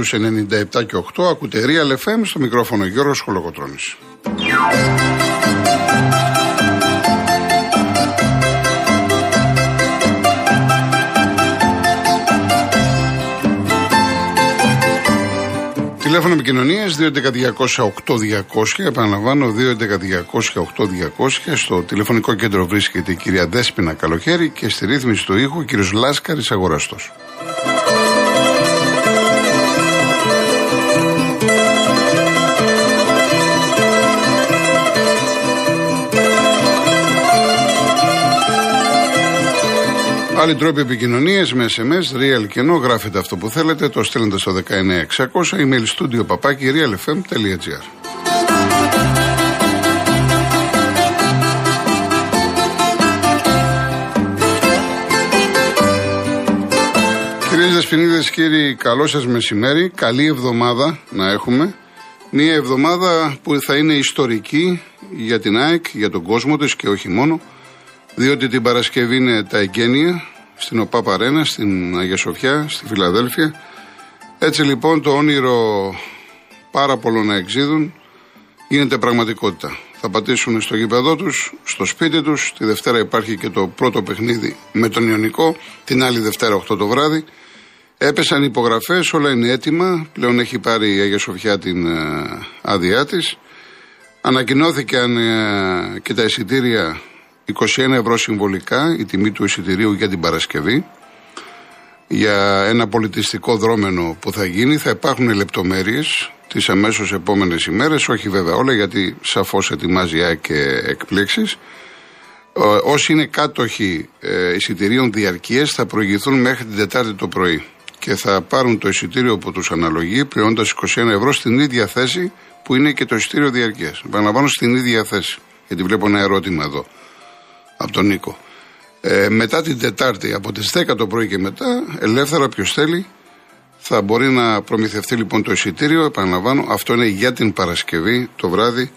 Είστε συντονισμένοι στους 97 και 8, ακούτε Real FM στο μικρόφωνο Γιώργος Χολοκοτρώνης. Τηλέφωνο επικοινωνίας 211-200-8200. Επαναλαμβάνω 211-200-8200. Στο τηλεφωνικό κέντρο βρίσκεται η κυρία Δέσπινα Καλοχέρη και στη ρύθμιση του ήχου ο κύριος Λάσκαρης Αγοραστός. Άλλοι τρόποι επικοινωνίας με SMS, real και ενώ γράφετε αυτό που θέλετε, το στέλνετε στο 19600 email studio παπάκι realfm.gr. Κυρίες Δεσποινίδε, κύριοι, καλό σας μεσημέρι. Καλή εβδομάδα να έχουμε. Μία εβδομάδα που θα είναι ιστορική για την ΑΕΚ, για τον κόσμο της και όχι μόνο, διότι την Παρασκευή είναι τα εγγένεια στην ΟΠΑ Παρένα, στην Αγία Σοφιά, στη Φιλαδέλφια. Έτσι λοιπόν το όνειρο πάρα πολλών να εξίδουν γίνεται πραγματικότητα. Θα πατήσουν στο γήπεδό τους, στο σπίτι τους. Τη Δευτέρα υπάρχει και το πρώτο παιχνίδι με τον Ιωνικό. Την άλλη Δευτέρα 8 το βράδυ. Έπεσαν υπογραφές, όλα είναι έτοιμα. Πλέον έχει πάρει η Αγία Σοφιά την ε, άδειά της. Ανακοινώθηκαν ε, και τα εισιτήρια 21 ευρώ συμβολικά η τιμή του εισιτηρίου για την Παρασκευή. Για ένα πολιτιστικό δρόμενο που θα γίνει θα υπάρχουν λεπτομέρειες τις αμέσως επόμενες ημέρες, όχι βέβαια όλα γιατί σαφώς ετοιμάζει και εκπλήξεις. Όσοι είναι κάτοχοι ε, εισιτηρίων διαρκείας θα προηγηθούν μέχρι την Τετάρτη το πρωί και θα πάρουν το εισιτήριο που τους αναλογεί πληρώνοντας 21 ευρώ στην ίδια θέση που είναι και το εισιτήριο διαρκείας. Επαναλαμβάνω στην ίδια θέση, γιατί βλέπω ένα ερώτημα εδώ από τον Νίκο. Ε, μετά την Τετάρτη, από τις 10 το πρωί και μετά, ελεύθερα όποιο θέλει, θα μπορεί να προμηθευτεί λοιπόν το εισιτήριο. Επαναλαμβάνω, αυτό είναι για την Παρασκευή το βράδυ.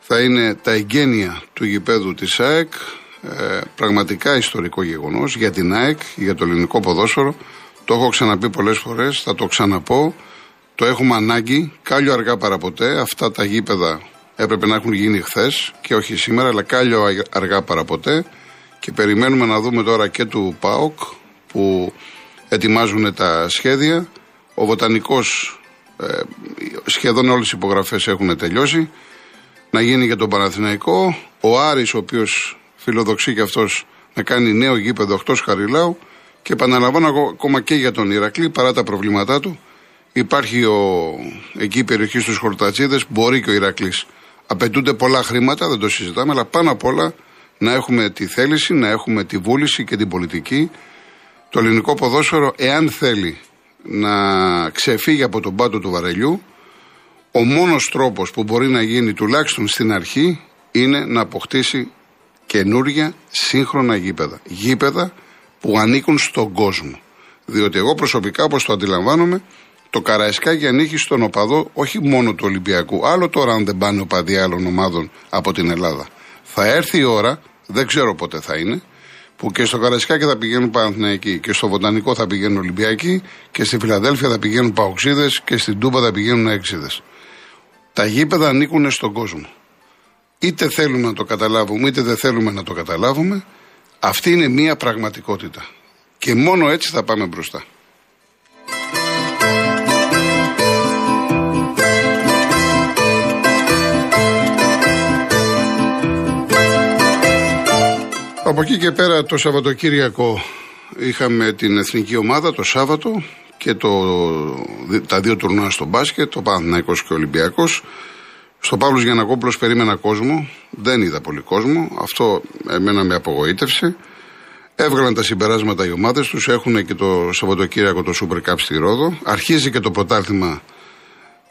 Θα είναι τα εγγένεια του γηπέδου της ΑΕΚ. Ε, πραγματικά ιστορικό γεγονός για την ΑΕΚ, για το ελληνικό ποδόσφαιρο. Το έχω ξαναπεί πολλές φορές, θα το ξαναπώ. Το έχουμε ανάγκη, κάλιο αργά παραποτέ. Αυτά τα γήπεδα έπρεπε να έχουν γίνει χθες και όχι σήμερα, αλλά κάλιο αργά παραποτέ. Και περιμένουμε να δούμε τώρα και του ΠΑΟΚ που ετοιμάζουν τα σχέδια. Ο Βοτανικός ε, σχεδόν όλες οι υπογραφές έχουν τελειώσει. Να γίνει για τον Παναθηναϊκό. Ο Άρης ο οποίος φιλοδοξεί και αυτός να κάνει νέο γήπεδο εκτός Χαριλάου. Και επαναλαμβάνω ακόμα και για τον Ηρακλή παρά τα προβλήματά του. Υπάρχει ο, εκεί η περιοχή στους Χορτατσίδες, μπορεί και ο Ηρακλής Απαιτούνται πολλά χρήματα, δεν το συζητάμε, αλλά πάνω απ' όλα να έχουμε τη θέληση, να έχουμε τη βούληση και την πολιτική. Το ελληνικό ποδόσφαιρο, εάν θέλει να ξεφύγει από τον πάτο του βαρελιού, ο μόνος τρόπος που μπορεί να γίνει τουλάχιστον στην αρχή είναι να αποκτήσει καινούρια σύγχρονα γήπεδα. Γήπεδα που ανήκουν στον κόσμο. Διότι εγώ προσωπικά, όπως το αντιλαμβάνομαι, το Καραϊσκάκι ανήκει στον οπαδό όχι μόνο του Ολυμπιακού. Άλλο τώρα αν δεν πάνε οπαδοί άλλων ομάδων από την Ελλάδα. Θα έρθει η ώρα, δεν ξέρω πότε θα είναι, που και στο Καραϊσκάκι θα πηγαίνουν Παναθηναϊκοί και στο Βοτανικό θα πηγαίνουν Ολυμπιακοί και στη Φιλαδέλφια θα πηγαίνουν Παοξίδες και στην Τούμπα θα πηγαίνουν Έξιδε. Τα γήπεδα ανήκουν στον κόσμο. Είτε θέλουμε να το καταλάβουμε, είτε δεν θέλουμε να το καταλάβουμε, αυτή είναι μία πραγματικότητα. Και μόνο έτσι θα πάμε μπροστά. Από εκεί και πέρα το Σαββατοκύριακο είχαμε την εθνική ομάδα το Σάββατο και το, τα δύο τουρνουά στο μπάσκετ, το Παναθηναϊκός και ο Ολυμπιακός. Στο Παύλος Γιανακόπουλος περίμενα κόσμο, δεν είδα πολύ κόσμο, αυτό εμένα με απογοήτευσε. Έβγαλαν τα συμπεράσματα οι ομάδες τους, έχουν και το Σαββατοκύριακο το Super Cup στη Ρόδο. Αρχίζει και το πρωτάθλημα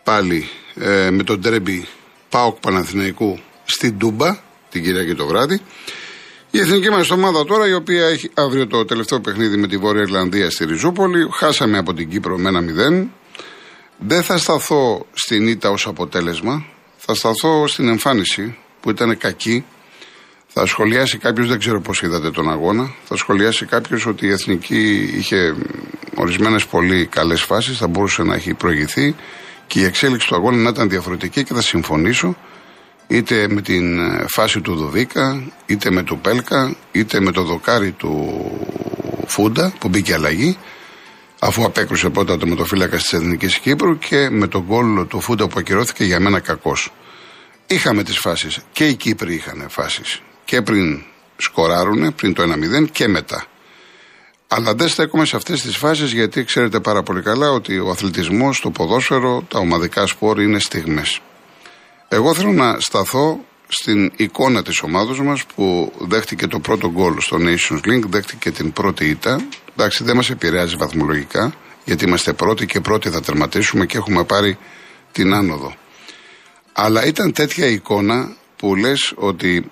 πάλι ε, με τον τρέμπι ΠΑΟΚ Παναθηναϊκού στην Τούμπα, την Κυριακή το βράδυ. Η εθνική μας ομάδα τώρα, η οποία έχει αύριο το τελευταίο παιχνίδι με τη Βόρεια Ιρλανδία στη Ριζούπολη, χάσαμε από την Κύπρο με ένα 0. Δεν θα σταθώ στην ήττα ως αποτέλεσμα. Θα σταθώ στην εμφάνιση που ήταν κακή. Θα σχολιάσει κάποιος, δεν ξέρω πώς είδατε τον αγώνα. Θα σχολιάσει κάποιος ότι η εθνική είχε ορισμένες πολύ καλές φάσεις θα μπορούσε να έχει προηγηθεί και η εξέλιξη του αγώνα να ήταν διαφορετική και θα συμφωνήσω είτε με την ε, φάση του Δοβίκα, είτε με του Πέλκα, είτε με το δοκάρι του Φούντα που μπήκε αλλαγή αφού απέκρουσε πρώτα το μετοφύλακα της Εθνικής Κύπρου και με τον γκολ του Φούντα που ακυρώθηκε για μένα κακός. Είχαμε τις φάσεις και οι Κύπροι είχαν φάσεις και πριν σκοράρουνε, πριν το 1-0 και μετά. Αλλά δεν στέκομαι σε αυτές τις φάσεις γιατί ξέρετε πάρα πολύ καλά ότι ο αθλητισμός, το ποδόσφαιρο, τα ομαδικά σπορ είναι στιγμές. Εγώ θέλω να σταθώ στην εικόνα της ομάδα μας που δέχτηκε το πρώτο γκολ στο Nations League, δέχτηκε την πρώτη ήττα. Εντάξει, δεν μας επηρεάζει βαθμολογικά, γιατί είμαστε πρώτοι και πρώτοι θα τερματίσουμε και έχουμε πάρει την άνοδο. Αλλά ήταν τέτοια εικόνα που λες ότι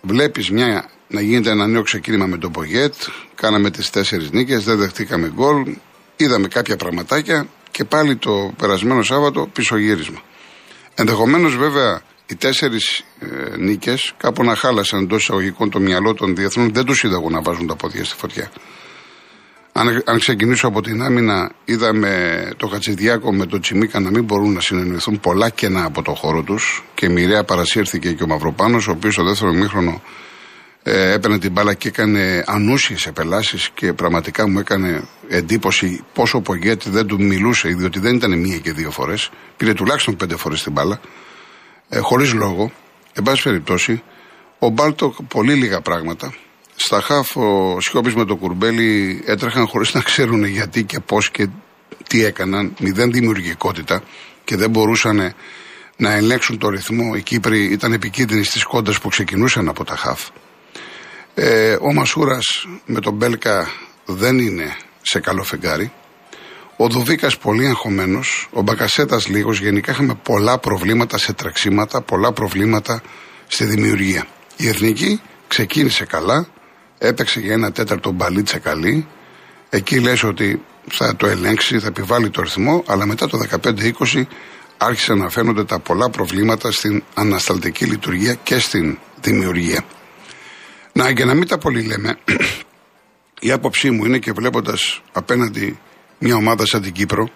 βλέπεις μια να γίνεται ένα νέο ξεκίνημα με τον Πογέτ. Κάναμε τις τέσσερις νίκες, δεν δεχτήκαμε γκολ. Είδαμε κάποια πραγματάκια και πάλι το περασμένο Σάββατο πισωγύρισμα. Ενδεχομένως βέβαια οι τέσσερις ε, νίκες κάπου να χάλασαν εντός εισαγωγικών το μυαλό των διεθνών, δεν τους είδα εγώ να βάζουν τα πόδια στη φωτιά. Αν, αν ξεκινήσω από την άμυνα, είδαμε το Χατζηδιάκο με το Τσιμίκα να μην μπορούν να συνεννοηθούν πολλά κενά από το χώρο τους και μοιραία παρασύρθηκε και ο Μαυροπάνος, ο οποίος στο δεύτερο μήχρονο ε, έπαιρνε την μπάλα και έκανε ανούσιες επελάσεις και πραγματικά μου έκανε εντύπωση πόσο ο Πογκέτ δεν του μιλούσε, διότι δεν ήταν μία και δύο φορές. Πήρε τουλάχιστον πέντε φορές την μπάλα, ε, χωρίς λόγο. Εν πάση περιπτώσει, ο Μπάλτο πολύ λίγα πράγματα. Στα χάφ ο Σιώπης με το κουρμπέλι έτρεχαν χωρίς να ξέρουν γιατί και πώς και τι έκαναν. Μηδέν δημιουργικότητα και δεν μπορούσαν να ελέγξουν το ρυθμό. Οι Κύπροι ήταν επικίνδυνοι στις κόντρε που ξεκινούσαν από τα χάφ. Ε, ο Μασούρας με τον Μπέλκα δεν είναι σε καλό φεγγάρι. Ο Δουβίκας πολύ αγχωμένος. Ο Μπακασέτας λίγος. Γενικά είχαμε πολλά προβλήματα σε τρεξίματα, πολλά προβλήματα στη δημιουργία. Η εθνική ξεκίνησε καλά. Έπαιξε για ένα τέταρτο μπαλίτσα καλή. Εκεί λες ότι θα το ελέγξει, θα επιβάλλει το ρυθμό, αλλά μετά το 15-20 άρχισαν να φαίνονται τα πολλά προβλήματα στην ανασταλτική λειτουργία και στην δημιουργία. Να, και να μην τα πολύ λέμε, η άποψή μου είναι και βλέποντας απέναντι μια ομάδα σαν την Κύπρο,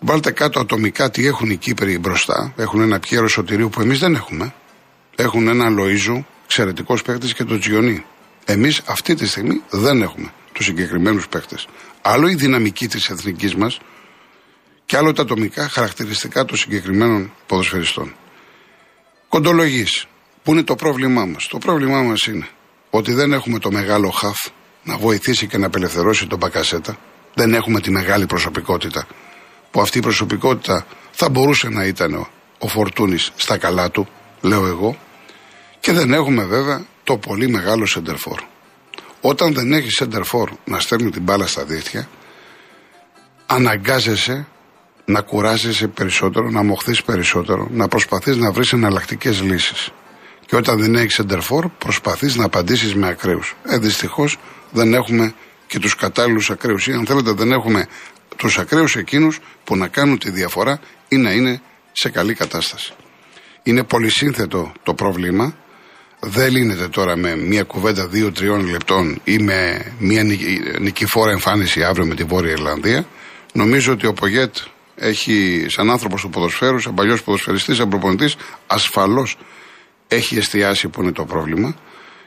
βάλτε κάτω ατομικά τι έχουν οι Κύπροι μπροστά. Έχουν ένα Πιέρο Σωτηρίου που εμείς δεν έχουμε. Έχουν ένα Λοίζου, εξαιρετικός παίκτης και τον Τζιονί. Εμείς αυτή τη στιγμή δεν έχουμε τους συγκεκριμένους παίκτες. Άλλο η δυναμική της εθνικής μας και άλλο τα ατομικά χαρακτηριστικά των συγκεκριμένων ποδοσφαιριστών. Κοντολογή. Πού είναι το πρόβλημά μας; Το πρόβλημά μας είναι ότι δεν έχουμε το μεγάλο χαφ να βοηθήσει και να απελευθερώσει τον Μπακασέτα. Δεν έχουμε τη μεγάλη προσωπικότητα. Που αυτή η προσωπικότητα θα μπορούσε να ήταν ο, ο Φορτούνης στα καλά του, λέω εγώ. Και δεν έχουμε βέβαια το πολύ μεγάλο σεντερφόρ. Όταν δεν έχει σεντερφόρ να στέλνει την μπάλα στα δίχτυα, αναγκάζεσαι να κουράζεσαι περισσότερο, να μοχθείς περισσότερο, να προσπαθείς να βρεις εναλλακτικές λύσεις. Και όταν δεν έχεις σεντερφόρ, προσπαθείς να απαντήσεις με ακραίους. Ε, δυστυχώς δεν έχουμε και τους κατάλληλους ακραίους. Ή αν θέλετε, δεν έχουμε τους ακραίους εκείνους που να κάνουν τη διαφορά ή να είναι σε καλή κατάσταση. Είναι πολυσύνθετο το πρόβλημα. Δεν λύνεται τώρα με μια κουβέντα δύο-τριών λεπτών ή με μια νικηφόρα εμφάνιση αύριο με τη Βόρεια Ιρλανδία. Νομίζω ότι ο Πογέτ έχει, σαν άνθρωπος του ποδοσφαίρου, σαν παλιός ποδοσφαιριστής, σαν προπονητής, ασφαλώς έχει εστιάσει που είναι το πρόβλημα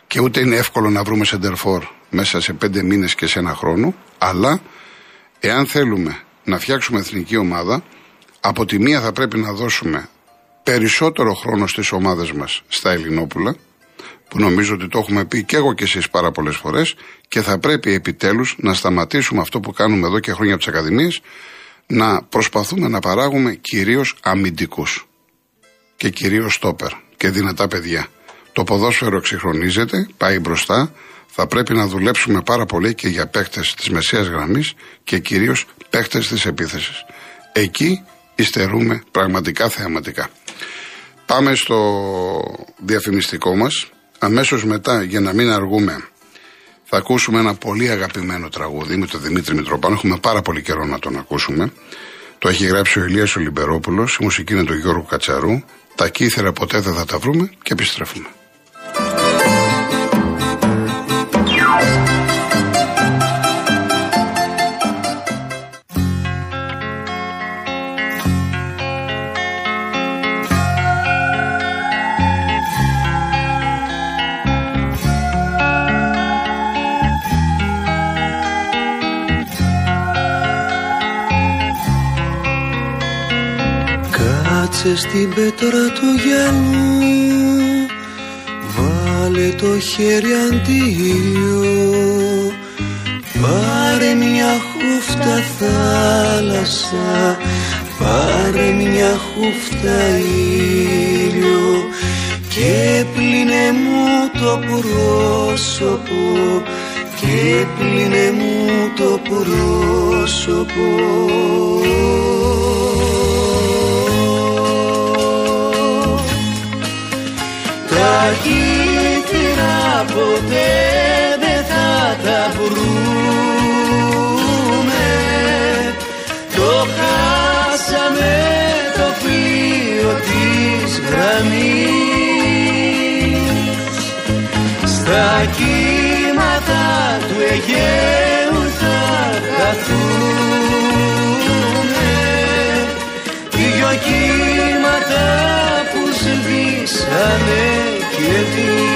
και ούτε είναι εύκολο να βρούμε σεντερφόρ μέσα σε πέντε μήνες και σε ένα χρόνο. Αλλά εάν θέλουμε να φτιάξουμε εθνική ομάδα, από τη μία θα πρέπει να δώσουμε περισσότερο χρόνο στις ομάδες μας στα Ελληνόπουλα, που νομίζω ότι το έχουμε πει και εγώ και εσείς πάρα πολλές φορές και θα πρέπει επιτέλους να σταματήσουμε αυτό που κάνουμε εδώ και χρόνια από τις Ακαδημίες, να προσπαθούμε να παράγουμε κυρίως αμυντικούς και κυρίως στόπερ και δυνατά παιδιά. Το ποδόσφαιρο εξυγχρονίζεται, πάει μπροστά. Θα πρέπει να δουλέψουμε πάρα πολύ και για παίχτε της μεσαίας γραμμής και κυρίως παίχτε της επίθεσης. Εκεί υστερούμε πραγματικά θεαματικά. Πάμε στο διαφημιστικό μας. Αμέσως μετά, για να μην αργούμε, θα ακούσουμε ένα πολύ αγαπημένο τραγούδι με τον Δημήτρη Μητροπάνο. Έχουμε πάρα πολύ καιρό να τον ακούσουμε. Το έχει γράψει ο Ηλίας Ολυμπερόπουλος, η μουσική είναι του Γιώργου Κατσαρού. Τα κύθερα ποτέ δεν θα τα βρούμε και επιστρέφουμε. Κάτσε στην πέτρα του γυαλού. Βάλε το χέρι αντίο Πάρε μια χούφτα θάλασσα. Πάρε μια χούφτα ήλιο. Και πλύνε μου το πρόσωπο. Και πλύνε μου το πρόσωπο Τα κύτταρα ποτέ δεν θα τα βρούμε. Το χάσαμε το πλοίο της γραμμής. Στα κύματα του Αιγαίου θα χαθούμε Δυο κύματα που σβήσανε και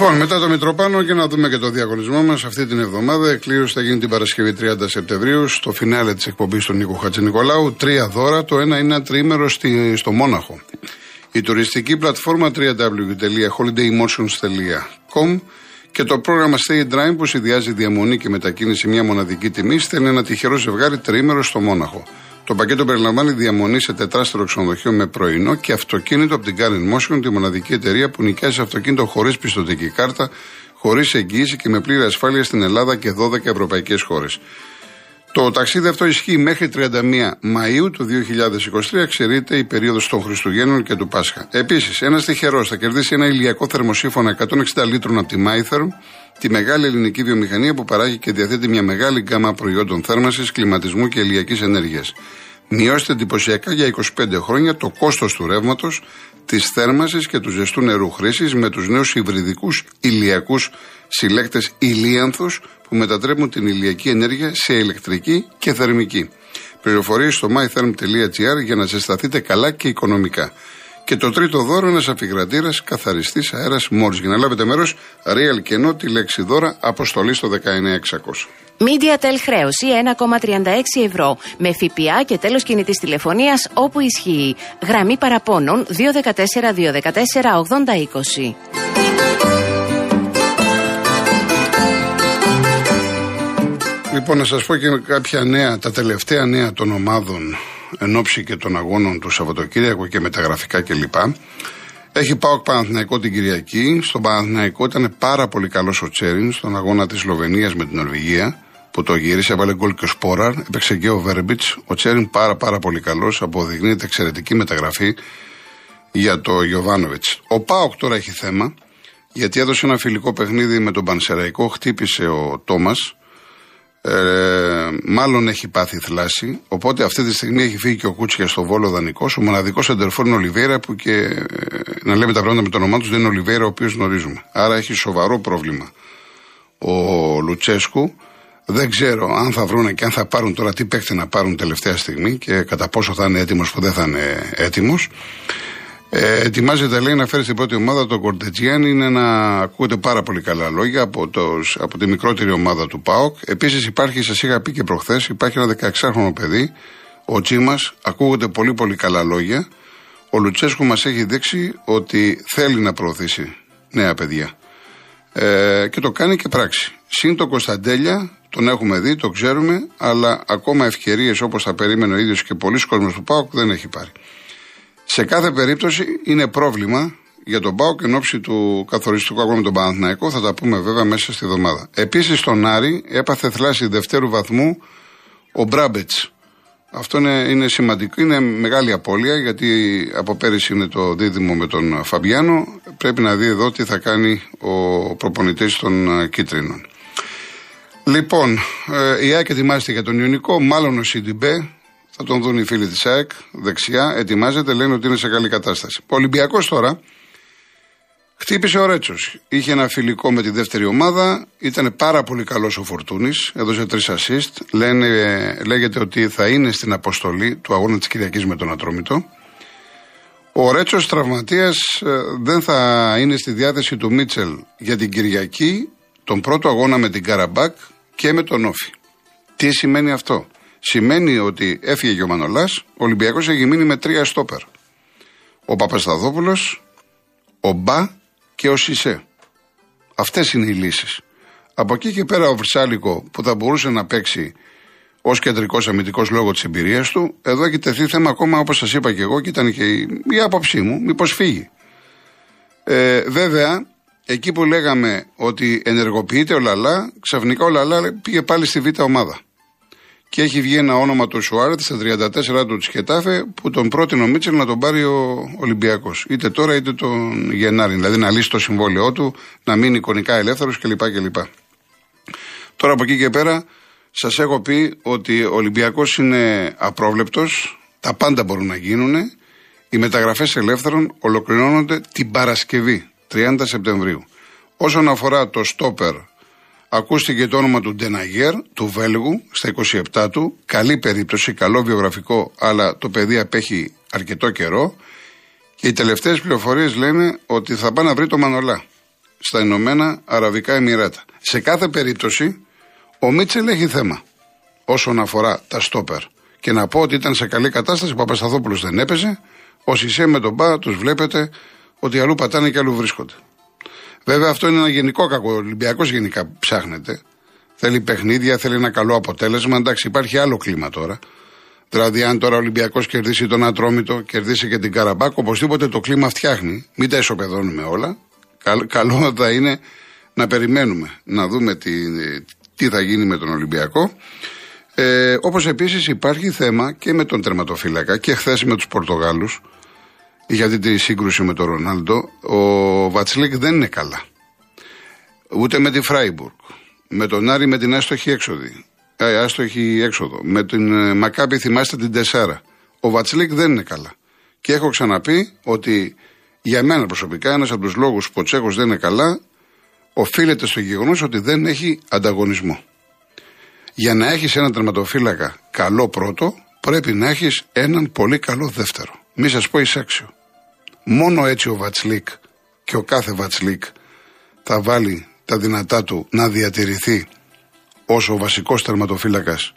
Λοιπόν, μετά το Μητροπάνο και να δούμε και το διαγωνισμό μας αυτή την εβδομάδα. Εκκλήρωση θα γίνει την Παρασκευή 30 Σεπτεμβρίου στο φινάλε της εκπομπής του Νίκο Χατζηνικολάου. Τρία δώρα. Το ένα είναι ένα τρίμερο στη, στο Μόναχο. Η τουριστική πλατφόρμα www.holidaymotions.com και το πρόγραμμα Stay in Drive που συνδυάζει διαμονή και μετακίνηση μια μοναδική τιμή στέλνει ένα τυχερό ζευγάρι τρίμερο στο Μόναχο. Το πακέτο περιλαμβάνει διαμονή σε τετράστερο ξενοδοχείο με πρωινό και αυτοκίνητο από την Karen Motion, τη μοναδική εταιρεία που νοικιάζει αυτοκίνητο χωρίς πιστοτική κάρτα, χωρίς εγγύηση και με πλήρη ασφάλεια στην Ελλάδα και 12 ευρωπαϊκές χώρες. Το ταξίδι αυτό ισχύει μέχρι 31 Μαΐου του 2023, εξαιρείται η περίοδος των Χριστουγέννων και του Πάσχα. Επίσης, ένας τυχερός θα κερδίσει ένα ηλιακό θερμοσύφωνα 160 λίτρων από τη Mytherm, τη μεγάλη ελληνική βιομηχανία που παράγει και διαθέτει μια μεγάλη γκάμα προϊόντων θέρμανσης, κλιματισμού και ηλιακής ενέργειας. Μειώστε εντυπωσιακά για 25 χρόνια το κόστος του ρεύματος, της θέρμανσης και του ζεστού νερού χρήσης με τους νέους υβριδικούς ηλιακούς συλλέκτες ηλίανθους που μετατρέπουν την ηλιακή ενέργεια σε ηλεκτρική και θερμική. Πληροφορίες στο mytherm.gr για να ζεσταθείτε καλά και οικονομικά. Και το τρίτο δώρο είναι ένας αφιγρατήρα καθαριστής αέρας Μόρις. Για να λάβετε μέρος, real κενό τη λέξη δώρα αποστολή στο 19600. MediaTel χρέωση 1,36 ευρώ με ΦΠΑ και τέλος κινητής τηλεφωνίας όπου ισχύει. Γραμμή παραπώνων 214 214 8020. Λοιπόν, να σας πω και κάποια νέα, τα τελευταία νέα των ομάδων εν ώψη και των αγώνων του Σαββατοκύριακου και με τα γραφικά κλπ. Έχει πάω Παναθηναϊκό την Κυριακή. Στον Παναθηναϊκό ήταν πάρα πολύ καλός ο Τσέριν στον αγώνα της Σλοβενίας με την Νορβηγία που το γύρισε, έβαλε γκολ και ο Σπόραρ. Έπαιξε και ο Βέρμπιτς. Ο Τσέριν πάρα πάρα πολύ καλός. Αποδεικνύεται εξαιρετική μεταγραφή για το Γιωβάνοβιτς. Ο Πάοκ τώρα έχει θέμα γιατί έδωσε ένα φιλικό παιχνίδι με τον Πανσεραϊκό. Χτύπησε ο Τόμας. Ε, μάλλον έχει πάθει θλάση. Οπότε αυτή τη στιγμή έχει φύγει και ο Κούτσια στο βόλο δανεικός. Ο μοναδικός εντερφόρ είναι ο Λιβέρα που και ε, να λέμε τα πράγματα με το όνομά τους δεν είναι ο Λιβέρα ο οποίος γνωρίζουμε. Άρα έχει σοβαρό πρόβλημα ο Λουτσέσκου. Δεν ξέρω αν θα βρουν και αν θα πάρουν τώρα τι παίκτη να πάρουν τελευταία στιγμή και κατά πόσο θα είναι έτοιμος που δεν θα είναι έτοιμος. Ε, ετοιμάζεται λέει να φέρει στην πρώτη ομάδα τον Κορτετζιάν. Είναι να ακούγεται πάρα πολύ καλά λόγια από, τος, από τη μικρότερη ομάδα του ΠΑΟΚ. Επίσης υπάρχει, σας είχα πει και προχθές, υπάρχει ένα 16χρονο παιδί, ο Τσίμα. Ακούγονται πολύ πολύ καλά λόγια. Ο Λουτσέσκου μας έχει δείξει ότι θέλει να προωθήσει νέα παιδιά. Ε, και το κάνει και πράξη. Συν το Κωνσταντέλια, τον έχουμε δει, το ξέρουμε, αλλά ακόμα ευκαιρίες όπως θα περίμενε ο ίδιος και πολλοί κόσμοι του ΠΑΟΚ δεν έχει πάρει. Σε κάθε περίπτωση είναι πρόβλημα για τον ΠΑΟΚ εν ώψη του καθοριστικού αγώνα με τον Παναθηναϊκό. Θα τα πούμε βέβαια μέσα στη εβδομάδα. Επίσης στον Άρη έπαθε θλάση δευτέρου βαθμού ο Μπράμπετς. Αυτό είναι, είναι σημαντικό, είναι μεγάλη απώλεια γιατί από πέρυσι είναι το δίδυμο με τον Φαμπιάνο. Πρέπει να δει εδώ τι θα κάνει ο προπονητής των ε, Κίτρινων. Λοιπόν, ε, η ΑΕΚ ετοιμάζεται για τον Ιωνικό, μάλλον ο Σιντιμπέ, θα τον δουν οι φίλοι της ΑΕΚ, δεξιά, ετοιμάζεται, λένε ότι είναι σε καλή κατάσταση. Ο Ολυμπιακός τώρα, Χτύπησε ο Ρέτσος. Είχε ένα φιλικό με τη δεύτερη ομάδα. Ήταν πάρα πολύ καλός ο Φορτούνης. Έδωσε τρεις assist. Λένε, λέγεται ότι θα είναι στην αποστολή του αγώνα της Κυριακής με τον Ατρόμητο. Ο Ρέτσος τραυματίας ε, δεν θα είναι στη διάθεση του Μίτσελ για την Κυριακή, τον πρώτο αγώνα με την Καραμπάκ και με τον Όφη. Τι σημαίνει αυτό; Σημαίνει ότι έφυγε ο Μανολάς, ο Ολυμπιακός έχει μείνει με τρία στόπερ. Ο Παπασταδόπουλο, ο Μπα και ο Σισε. Αυτές είναι οι λύσεις. Από εκεί και πέρα ο Βρυσάλικο που θα μπορούσε να παίξει ως κεντρικός αμυντικός λόγω της εμπειρίας του, εδώ έχει τεθεί θέμα ακόμα όπως σας είπα και εγώ και ήταν και η, η άποψή μου, μήπως φύγει. Ε, βέβαια, εκεί που λέγαμε ότι ενεργοποιείται ο Λαλά, ξαφνικά ο Λαλά πήγε πάλι στη β' ομάδα. Και έχει βγει ένα όνομα του Σουάρετ στα 34 του τη Χετάφε που τον πρότεινε ο Μίτσελ να τον πάρει ο Ολυμπιακός. Είτε τώρα είτε τον Γενάρη. Δηλαδή να λύσει το συμβόλαιό του, να μείνει εικονικά ελεύθερος κλπ. κλπ. Τώρα από εκεί και πέρα σας έχω πει ότι ο Ολυμπιακός είναι απρόβλεπτος. Τα πάντα μπορούν να γίνουν. Οι μεταγραφές ελεύθερων ολοκληρώνονται την Παρασκευή, 30 Σεπτεμβρίου. Όσον αφορά το στόπερ Ακούστηκε το όνομα του Ντεναγέρ, του Βέλγου, στα 27 του. Καλή περίπτωση, καλό βιογραφικό, αλλά το παιδί απέχει αρκετό καιρό. Και οι τελευταίες πληροφορίες λένε ότι θα πάει να βρει το Μανολά στα Ηνωμένα Αραβικά Εμμυράτα. Σε κάθε περίπτωση, ο Μίτσελ έχει θέμα όσον αφορά τα στόπερ. Και να πω ότι ήταν σε καλή κατάσταση, ο Παπασταθόπουλος δεν έπαιζε. Ο Σισε με τον Μπα τους βλέπετε ότι αλλού πατάνε και αλλού βρίσκονται. Βέβαια αυτό είναι ένα γενικό κακό. Ο Ολυμπιακός γενικά ψάχνεται. Θέλει παιχνίδια, θέλει ένα καλό αποτέλεσμα. Εντάξει, υπάρχει άλλο κλίμα τώρα. Δηλαδή, αν τώρα ο Ολυμπιακός κερδίσει τον Ατρόμητο, κερδίσει και την Καραμπάκ, οπωσδήποτε το κλίμα φτιάχνει. Μην τα ισοπεδώνουμε όλα. καλό θα είναι να περιμένουμε, να δούμε τι, τι θα γίνει με τον Ολυμπιακό. Ε, Όπως επίσης υπάρχει θέμα και με τον τερματοφύλακα και χθες με τους Πορτογάλους για τη σύγκρουση με τον Ρονάλντο, ο Βατσλίκ δεν είναι καλά. Ούτε με τη Φράιμπουργκ. Με τον Άρη με την άστοχη έξοδη. Ε, άστοχη έξοδο. Με την ε, Μακάπη θυμάστε την Τεσάρα. Ο Βατσλίκ δεν είναι καλά. Και έχω ξαναπεί ότι για μένα προσωπικά ένας από τους λόγους που ο Τσέχος δεν είναι καλά οφείλεται στο γεγονός ότι δεν έχει ανταγωνισμό. Για να έχεις έναν τερματοφύλακα καλό πρώτο, πρέπει να έχεις έναν πολύ καλό δεύτερο. Μη σας πω εισάξιο. Μόνο έτσι ο Βατσλίκ και ο κάθε Βατσλίκ θα βάλει τα δυνατά του να διατηρηθεί ως ο βασικός τερματοφύλακας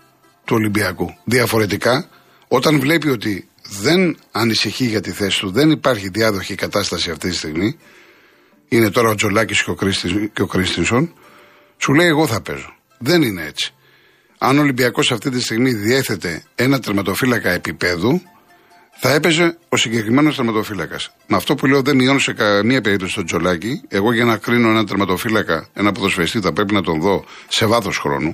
του Ολυμπιακού. Διαφορετικά, όταν βλέπει ότι δεν ανησυχεί για τη θέση του, δεν υπάρχει διάδοχη κατάσταση αυτή τη στιγμή, είναι τώρα ο Τζολάκης και ο, Κρίστινσον, σου λέει εγώ θα παίζω. Δεν είναι έτσι. Αν ο Ολυμπιακός αυτή τη στιγμή διέθετε ένα τερματοφύλακα επίπεδου, θα έπαιζε ο συγκεκριμένος τερματοφύλακας. Με αυτό που λέω δεν μειώνω σε καμία περίπτωση τον Τζολάκη. Εγώ για να κρίνω έναν τερματοφύλακα, ένα ποδοσφαιριστή, θα πρέπει να τον δω σε βάθος χρόνου,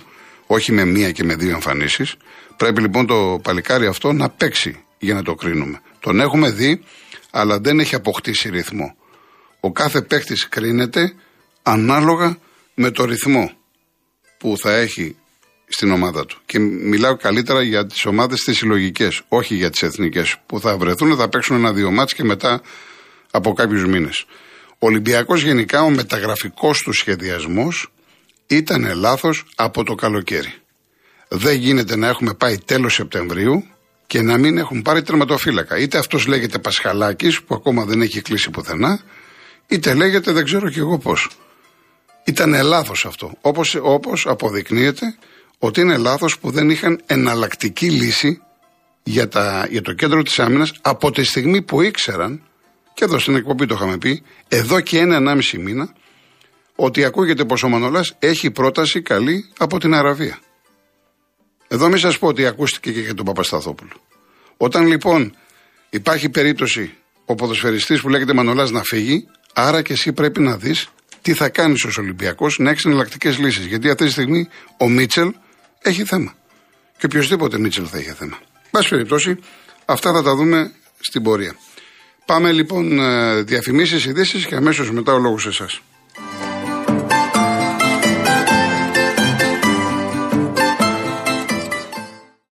όχι με μία και με δύο εμφανίσεις. Πρέπει λοιπόν το παλικάρι αυτό να παίξει για να το κρίνουμε. Τον έχουμε δει, αλλά δεν έχει αποκτήσει ρυθμό. Ο κάθε παίκτης κρίνεται ανάλογα με το ρυθμό που θα έχει στην ομάδα του. Και μιλάω καλύτερα για τις ομάδες τις συλλογικές, όχι για τις εθνικές, που θα βρεθούν, θα παίξουν ένα-δύο μάτς και μετά από κάποιους μήνες. Ο Ολυμπιακός γενικά, ο μεταγραφικός του σχεδιασμός ήταν λάθος από το καλοκαίρι. Δεν γίνεται να έχουμε πάει τέλος Σεπτεμβρίου και να μην έχουν πάρει τερματοφύλακα. Είτε αυτός λέγεται Πασχαλάκης, που ακόμα δεν έχει κλείσει πουθενά, είτε λέγεται δεν ξέρω κι εγώ πώς. Ήταν λάθος αυτό. Όπως αποδεικνύεται ότι είναι λάθος που δεν είχαν εναλλακτική λύση για, τα, για το κέντρο της άμυνας από τη στιγμή που ήξεραν, και εδώ στην εκπομπή το είχαμε πει, εδώ και ένα-ενάμιση μήνα, ότι ακούγεται πως ο Μανολάς έχει πρόταση καλή από την Αραβία. Εδώ μην σας πω ότι ακούστηκε και για τον Παπασταθόπουλο. Όταν λοιπόν υπάρχει περίπτωση ο ποδοσφαιριστής που λέγεται Μανολάς να φύγει, άρα και εσύ πρέπει να δεις τι θα κάνεις ως Ολυμπιακός να έχεις εναλλακτικές λύσεις. Γιατί αυτή τη στιγμή ο Μίτσελ έχει θέμα. Και οποιοδήποτε Μίτσελ θα έχει θέμα. Πάση περιπτώσει, αυτά θα τα δούμε στην πορεία. Πάμε λοιπόν διαφημίσεις, ειδήσεις και αμέσως μετά ο λόγος σε εσάς.